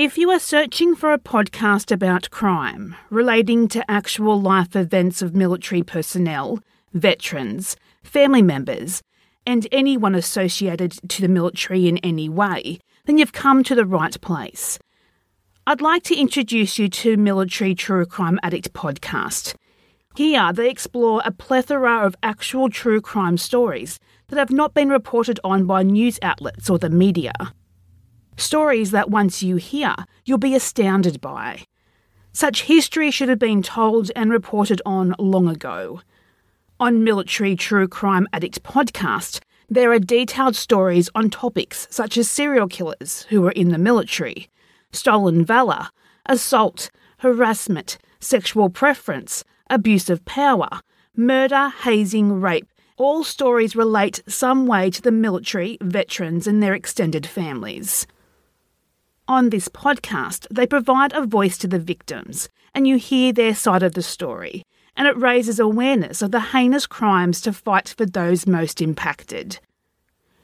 If you are searching for a podcast about crime relating to actual life events of military personnel, veterans, family members, and anyone associated to the military in any way, then you've come to the right place. I'd like to introduce you to Military True Crime Addict podcast. Here, they explore a plethora of actual true crime stories that have not been reported on by news outlets or the media. Stories that once you hear, you'll be astounded by. Such history should have been told and reported on long ago. On Military True Crime Addict podcast, there are detailed stories on topics such as serial killers who were in the military, stolen valour, assault, harassment, sexual preference, abuse of power, murder, hazing, rape. All stories relate some way to the military, veterans, and their extended families. On this podcast, they provide a voice to the victims, and you hear their side of the story, and it raises awareness of the heinous crimes to fight for those most impacted.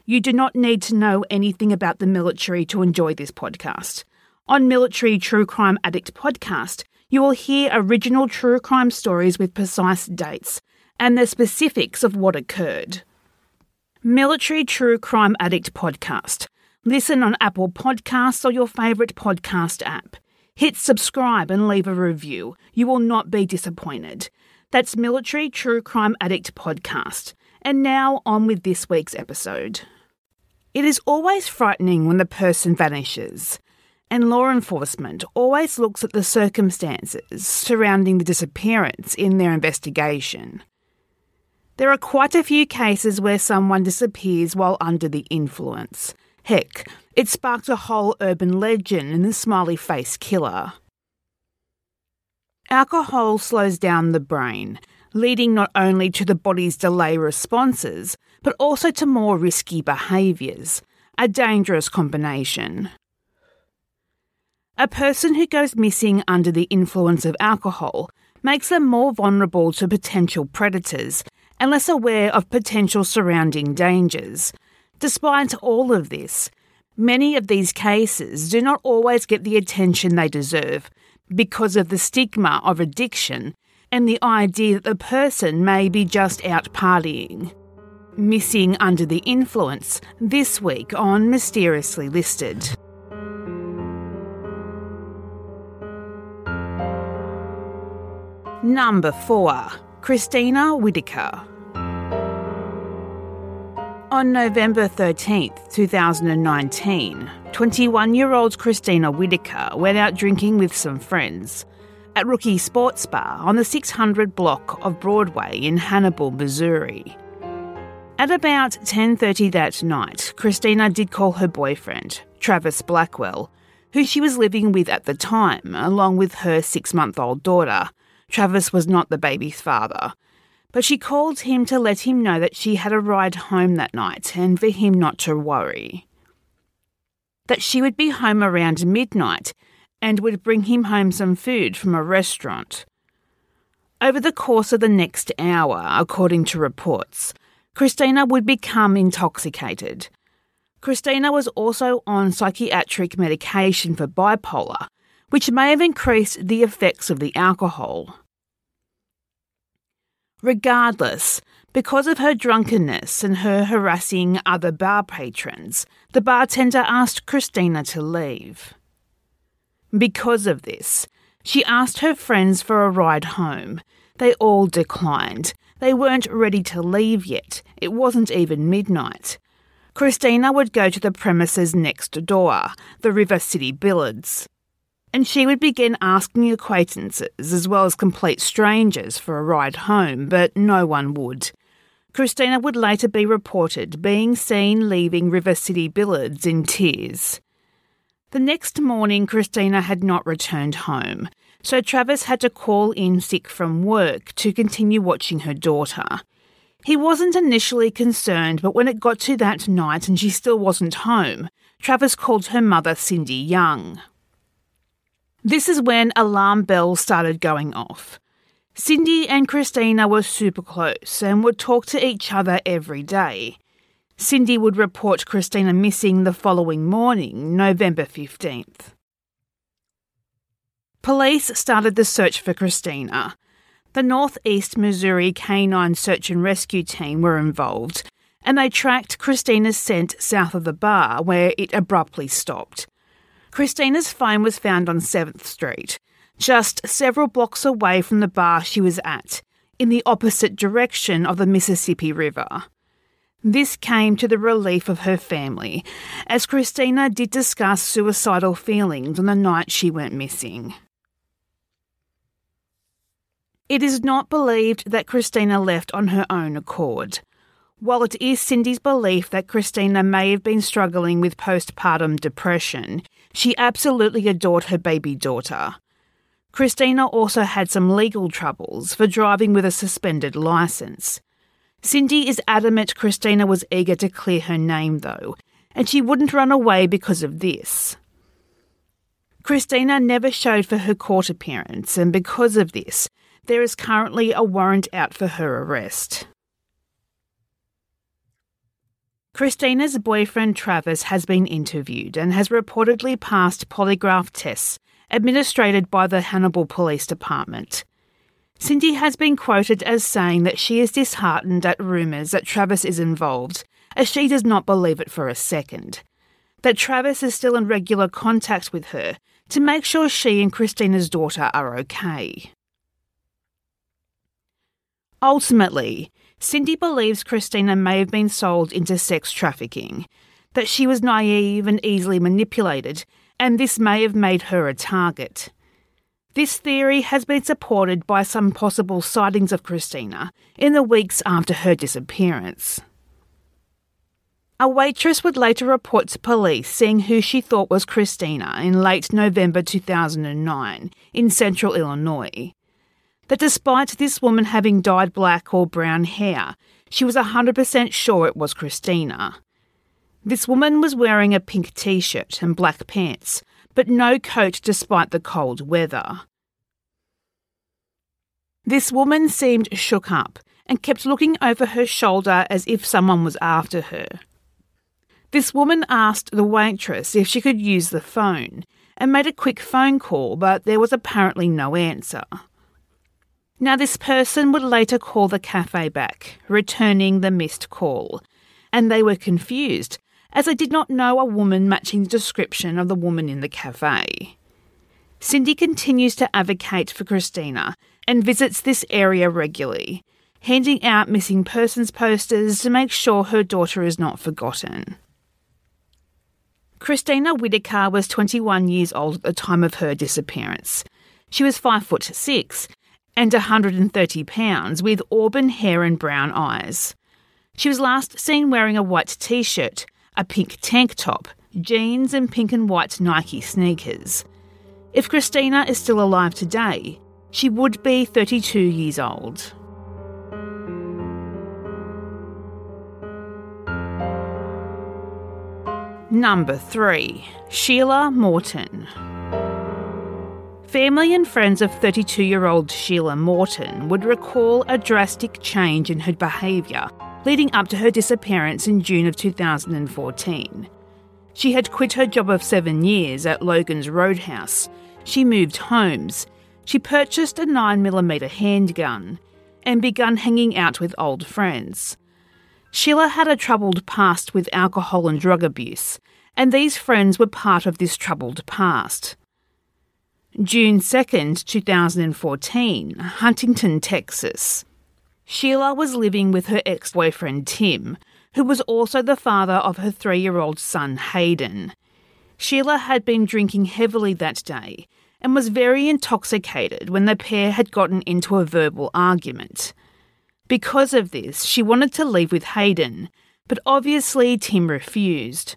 You do not need to know anything about the military to enjoy this podcast. On Military True Crime Addict podcast, you will hear original true crime stories with precise dates and the specifics of what occurred. Military True Crime Addict podcast. Listen on Apple Podcasts or your favourite podcast app. Hit subscribe and leave a review. You will not be disappointed. That's Military True Crime Addict podcast. And now on with this week's episode. It is always frightening when the person vanishes, and law enforcement always looks at the circumstances surrounding the disappearance in their investigation. There are quite a few cases where someone disappears while under the influence. Heck, it sparked a whole urban legend in the smiley face killer. Alcohol slows down the brain, leading not only to the body's delay responses, but also to more risky behaviours, a dangerous combination. A person who goes missing under the influence of alcohol makes them more vulnerable to potential predators and less aware of potential surrounding dangers. Despite all of this, many of these cases do not always get the attention they deserve because of the stigma of addiction and the idea that the person may be just out partying. Missing under the influence this week on Mysteriously Listed. Number 4 Christina Whitaker. On November 13th, 2019, 21 year old Christina Whitaker went out drinking with some friends at Rookie Sports Bar on the 600 block of Broadway in Hannibal, Missouri. At about 10:30 that night, Christina did call her boyfriend, Travis Blackwell, who she was living with at the time, along with her 6-month-old daughter. Travis was not the baby's father, but she called him to let him know that she had a ride home that night and for him not to worry. That she would be home around midnight and would bring him home some food from a restaurant. Over the course of the next hour, according to reports, Christina would become intoxicated. Christina was also on psychiatric medication for bipolar, which may have increased the effects of the alcohol. Regardless, because of her drunkenness and her harassing other bar patrons, the bartender asked Christina to leave. Because of this, she asked her friends for a ride home. They all declined. They weren't ready to leave yet. It wasn't even midnight. Christina would go to the premises next door, the River City Billiards, and she would begin asking acquaintances as well as complete strangers for a ride home, but no one would. Christina would later be reported being seen leaving River City Billiards in tears. The next morning, Christina had not returned home, so Travis had to call in sick from work to continue watching her daughter. He wasn't initially concerned, but when it got to that night and she still wasn't home, Travis called her mother, Cindy Young. This is when alarm bells started going off. Cindy and Christina were super close and would talk to each other every day. Cindy would report Christina missing the following morning, November 15th. Police started the search for Christina. The Northeast Missouri Canine Search and Rescue Team were involved, and they tracked Christina's scent south of the bar, where it abruptly stopped. Christina's phone was found on 7th Street, just several blocks away from the bar she was at, in the opposite direction of the Mississippi River. This came to the relief of her family, as Christina did discuss suicidal feelings on the night she went missing. It is not believed that Christina left on her own accord. While it is Cindy's belief that Christina may have been struggling with postpartum depression, she absolutely adored her baby daughter. Christina also had some legal troubles for driving with a suspended licence. Cindy is adamant Christina was eager to clear her name, though, and she wouldn't run away because of this. Christina never showed for her court appearance, and because of this, there is currently a warrant out for her arrest. Christina's boyfriend Travis has been interviewed and has reportedly passed polygraph tests administered by the Hannibal Police Department. Cindy has been quoted as saying that she is disheartened at rumours that Travis is involved, as she does not believe it for a second. That Travis is still in regular contact with her to make sure she and Christina's daughter are okay. Ultimately, Cindy believes Christina may have been sold into sex trafficking, that she was naive and easily manipulated, and this may have made her a target. This theory has been supported by some possible sightings of Christina in the weeks after her disappearance. A waitress would later report to police seeing who she thought was Christina in late November 2009 in central Illinois. That despite this woman having dyed black or brown hair, she was 100% sure it was Christina. This woman was wearing a pink t shirt and black pants, but no coat despite the cold weather. This woman seemed shook up and kept looking over her shoulder as if someone was after her. This woman asked the waitress if she could use the phone and made a quick phone call, but there was apparently no answer. Now, this person would later call the cafe back, returning the missed call, and they were confused as they did not know a woman matching the description of the woman in the cafe. Cindy continues to advocate for Christina and visits this area regularly, handing out missing persons posters to make sure her daughter is not forgotten. Christina Whitaker was 21 years old at the time of her disappearance. She was 5 foot 6 and 130 pounds with auburn hair and brown eyes. She was last seen wearing a white t shirt a pink tank top, jeans, and pink and white Nike sneakers. If Christina is still alive today, she would be 32 years old. Number 3 Sheila Morton. Family and friends of 32 year old Sheila Morton would recall a drastic change in her behaviour leading up to her disappearance in June of 2014. She had quit her job of seven years at Logan's Roadhouse. She moved homes. She purchased a 9mm handgun and begun hanging out with old friends. Sheila had a troubled past with alcohol and drug abuse, and these friends were part of this troubled past. June 2nd, 2014, Huntington, Texas. Sheila was living with her ex boyfriend Tim, who was also the father of her three year old son Hayden. Sheila had been drinking heavily that day and was very intoxicated when the pair had gotten into a verbal argument. Because of this, she wanted to leave with Hayden, but obviously Tim refused.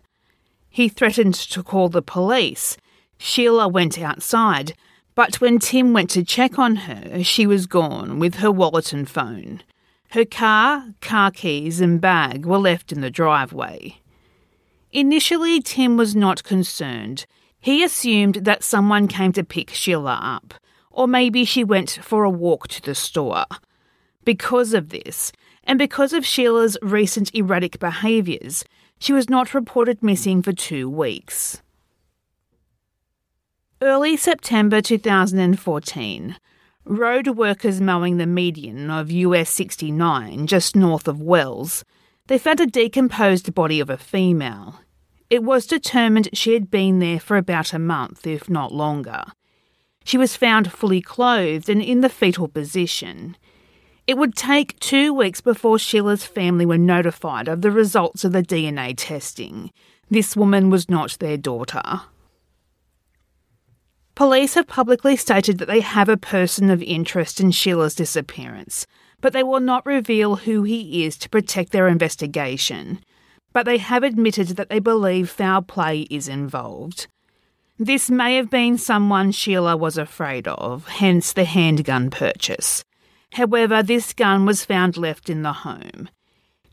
He threatened to call the police. Sheila went outside, but when Tim went to check on her, she was gone with her wallet and phone. Her car, car keys, and bag were left in the driveway. Initially, Tim was not concerned. He assumed that someone came to pick Sheila up, or maybe she went for a walk to the store. Because of this, and because of Sheila's recent erratic behaviours, she was not reported missing for two weeks. Early September 2014, road workers mowing the median of US 69 just north of Wells, they found a decomposed body of a female. It was determined she had been there for about a month, if not longer. She was found fully clothed and in the fetal position. It would take two weeks before Sheila's family were notified of the results of the DNA testing. This woman was not their daughter. Police have publicly stated that they have a person of interest in Sheila's disappearance, but they will not reveal who he is to protect their investigation. But they have admitted that they believe foul play is involved. This may have been someone Sheila was afraid of, hence the handgun purchase. However, this gun was found left in the home.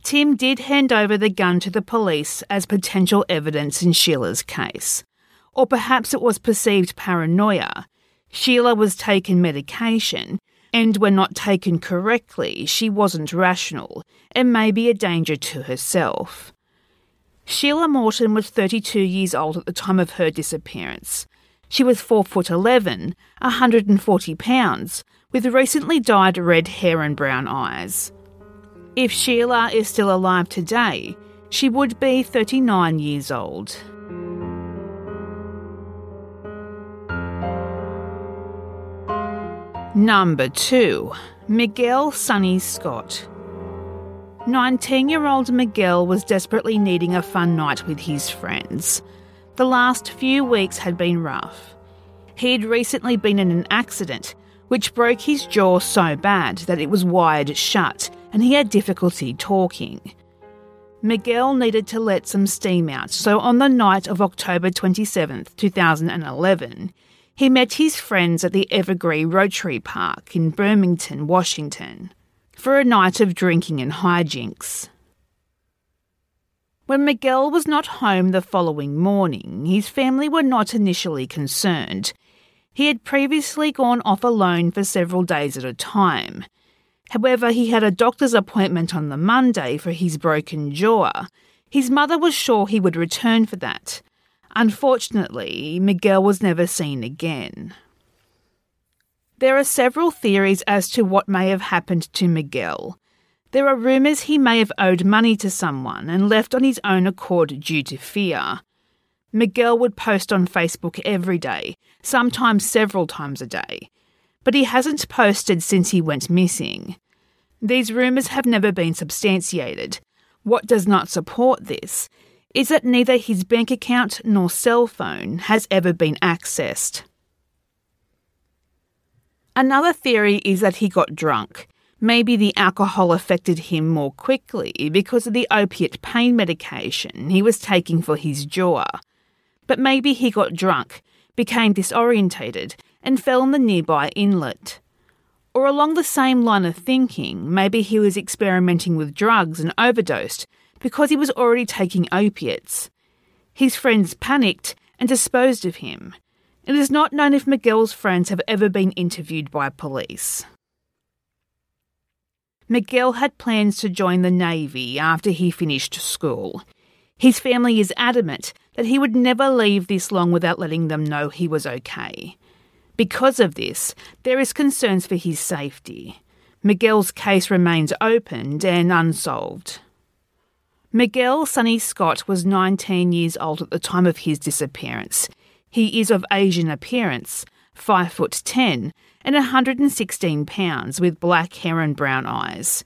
Tim did hand over the gun to the police as potential evidence in Sheila's case. Or perhaps it was perceived paranoia. Sheila was taking medication, and when not taken correctly, she wasn't rational and may be a danger to herself. Sheila Morton was 32 years old at the time of her disappearance. She was 4 foot 11, 140 pounds, with recently dyed red hair and brown eyes. If Sheila is still alive today, she would be 39 years old. Number 2 Miguel Sonny Scott. 19 year old Miguel was desperately needing a fun night with his friends. The last few weeks had been rough. He had recently been in an accident which broke his jaw so bad that it was wired shut and he had difficulty talking. Miguel needed to let some steam out, so on the night of October 27, 2011, he met his friends at the Evergreen Rotary Park in Burlington, Washington, for a night of drinking and hijinks. When Miguel was not home the following morning, his family were not initially concerned. He had previously gone off alone for several days at a time. However, he had a doctor's appointment on the Monday for his broken jaw. His mother was sure he would return for that, Unfortunately, Miguel was never seen again. There are several theories as to what may have happened to Miguel. There are rumours he may have owed money to someone and left on his own accord due to fear. Miguel would post on Facebook every day, sometimes several times a day, but he hasn't posted since he went missing. These rumours have never been substantiated. What does not support this is that neither his bank account nor cell phone has ever been accessed. Another theory is that he got drunk. Maybe the alcohol affected him more quickly because of the opiate pain medication he was taking for his jaw. But maybe he got drunk, became disorientated, and fell in the nearby inlet. Or along the same line of thinking, maybe he was experimenting with drugs and overdosed because he was already taking opiates. His friends panicked and disposed of him. It is not known if Miguel's friends have ever been interviewed by police. Miguel had plans to join the Navy after he finished school. His family is adamant that he would never leave this long without letting them know he was okay. Because of this, there is concerns for his safety. Miguel's case remains opened and unsolved. Miguel Sonny Scott was 19 years old at the time of his disappearance. He is of Asian appearance, 5 foot 10 and 116 pounds with black hair and brown eyes.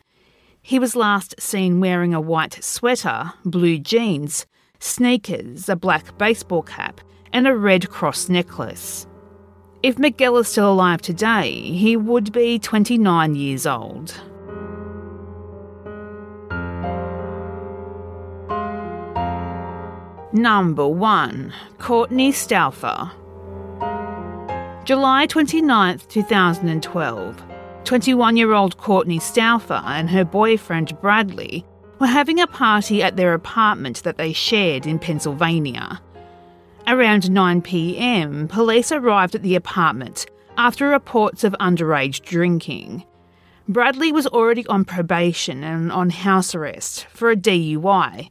He was last seen wearing a white sweater, blue jeans, sneakers, a black baseball cap, and a red cross necklace. If Miguel is still alive today, he would be 29 years old. Number 1 Courtney Stauffer. July 29, 2012. 21 year old Courtney Stauffer and her boyfriend Bradley were having a party at their apartment that they shared in Pennsylvania. Around 9 pm, police arrived at the apartment after reports of underage drinking. Bradley was already on probation and on house arrest for a DUI,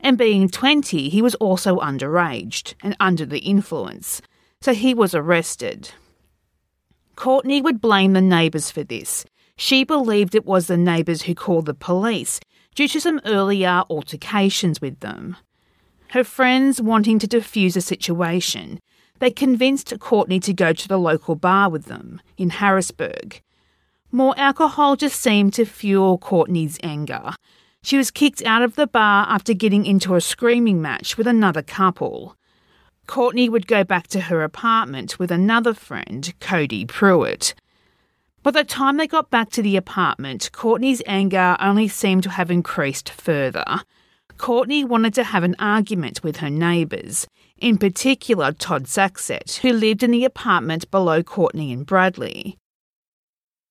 and being 20, he was also underage and under the influence, so he was arrested. Courtney would blame the neighbours for this. She believed it was the neighbours who called the police due to some earlier altercations with them. Her friends wanting to defuse the situation, they convinced Courtney to go to the local bar with them in Harrisburg. More alcohol just seemed to fuel Courtney's anger. She was kicked out of the bar after getting into a screaming match with another couple. Courtney would go back to her apartment with another friend, Cody Pruitt. By the time they got back to the apartment, Courtney's anger only seemed to have increased further. Courtney wanted to have an argument with her neighbours, in particular Todd Saxett, who lived in the apartment below Courtney and Bradley.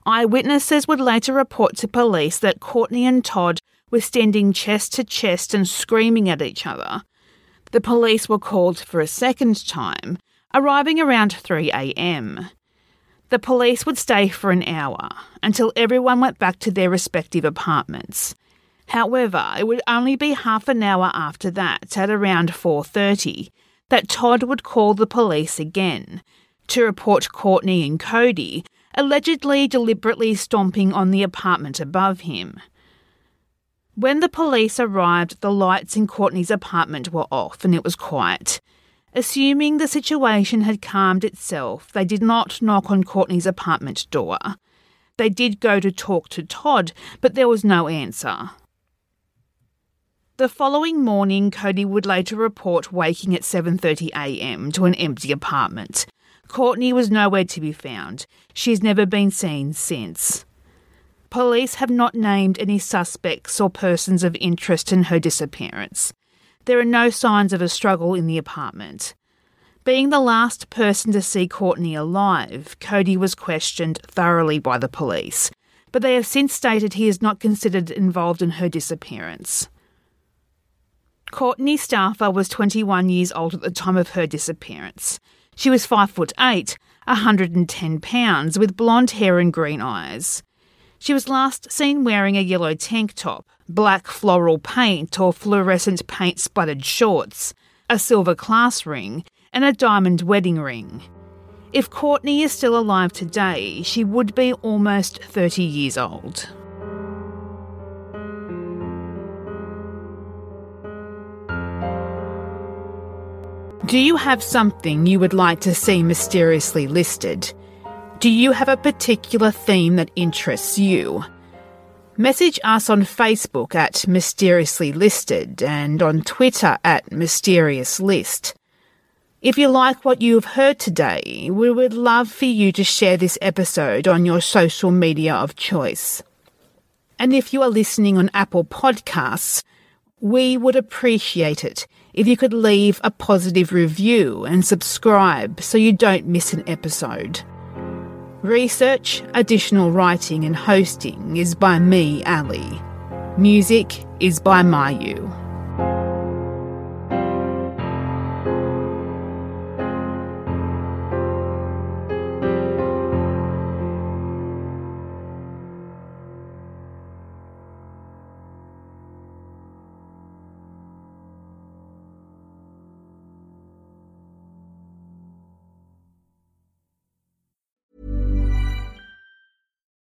Eyewitnesses would later report to police that Courtney and Todd were standing chest to chest and screaming at each other. The police were called for a second time, arriving around 3 am. The police would stay for an hour until everyone went back to their respective apartments. However, it would only be half an hour after that, at around 4:30, that Todd would call the police again to report Courtney and Cody allegedly deliberately stomping on the apartment above him. When the police arrived, the lights in Courtney's apartment were off and it was quiet. Assuming the situation had calmed itself, they did not knock on Courtney's apartment door. They did go to talk to Todd, but there was no answer. The following morning, Cody would later report waking at 7:30 a.m. to an empty apartment. Courtney was nowhere to be found. She's never been seen since. Police have not named any suspects or persons of interest in her disappearance. There are no signs of a struggle in the apartment. Being the last person to see Courtney alive, Cody was questioned thoroughly by the police, but they have since stated he is not considered involved in her disappearance. Courtney Stauffer was 21 years old at the time of her disappearance. She was 5 foot 8, 110 pounds, with blonde hair and green eyes. She was last seen wearing a yellow tank top, black floral paint or fluorescent paint splattered shorts, a silver class ring, and a diamond wedding ring. If Courtney is still alive today, she would be almost 30 years old. Do you have something you would like to see mysteriously listed? Do you have a particular theme that interests you? Message us on Facebook at Mysteriously Listed and on Twitter at Mysterious List. If you like what you have heard today, we would love for you to share this episode on your social media of choice. And if you are listening on Apple Podcasts, we would appreciate it if you could leave a positive review and subscribe so you don't miss an episode. Research, additional writing, and hosting is by me, Ali. Music is by Mayu.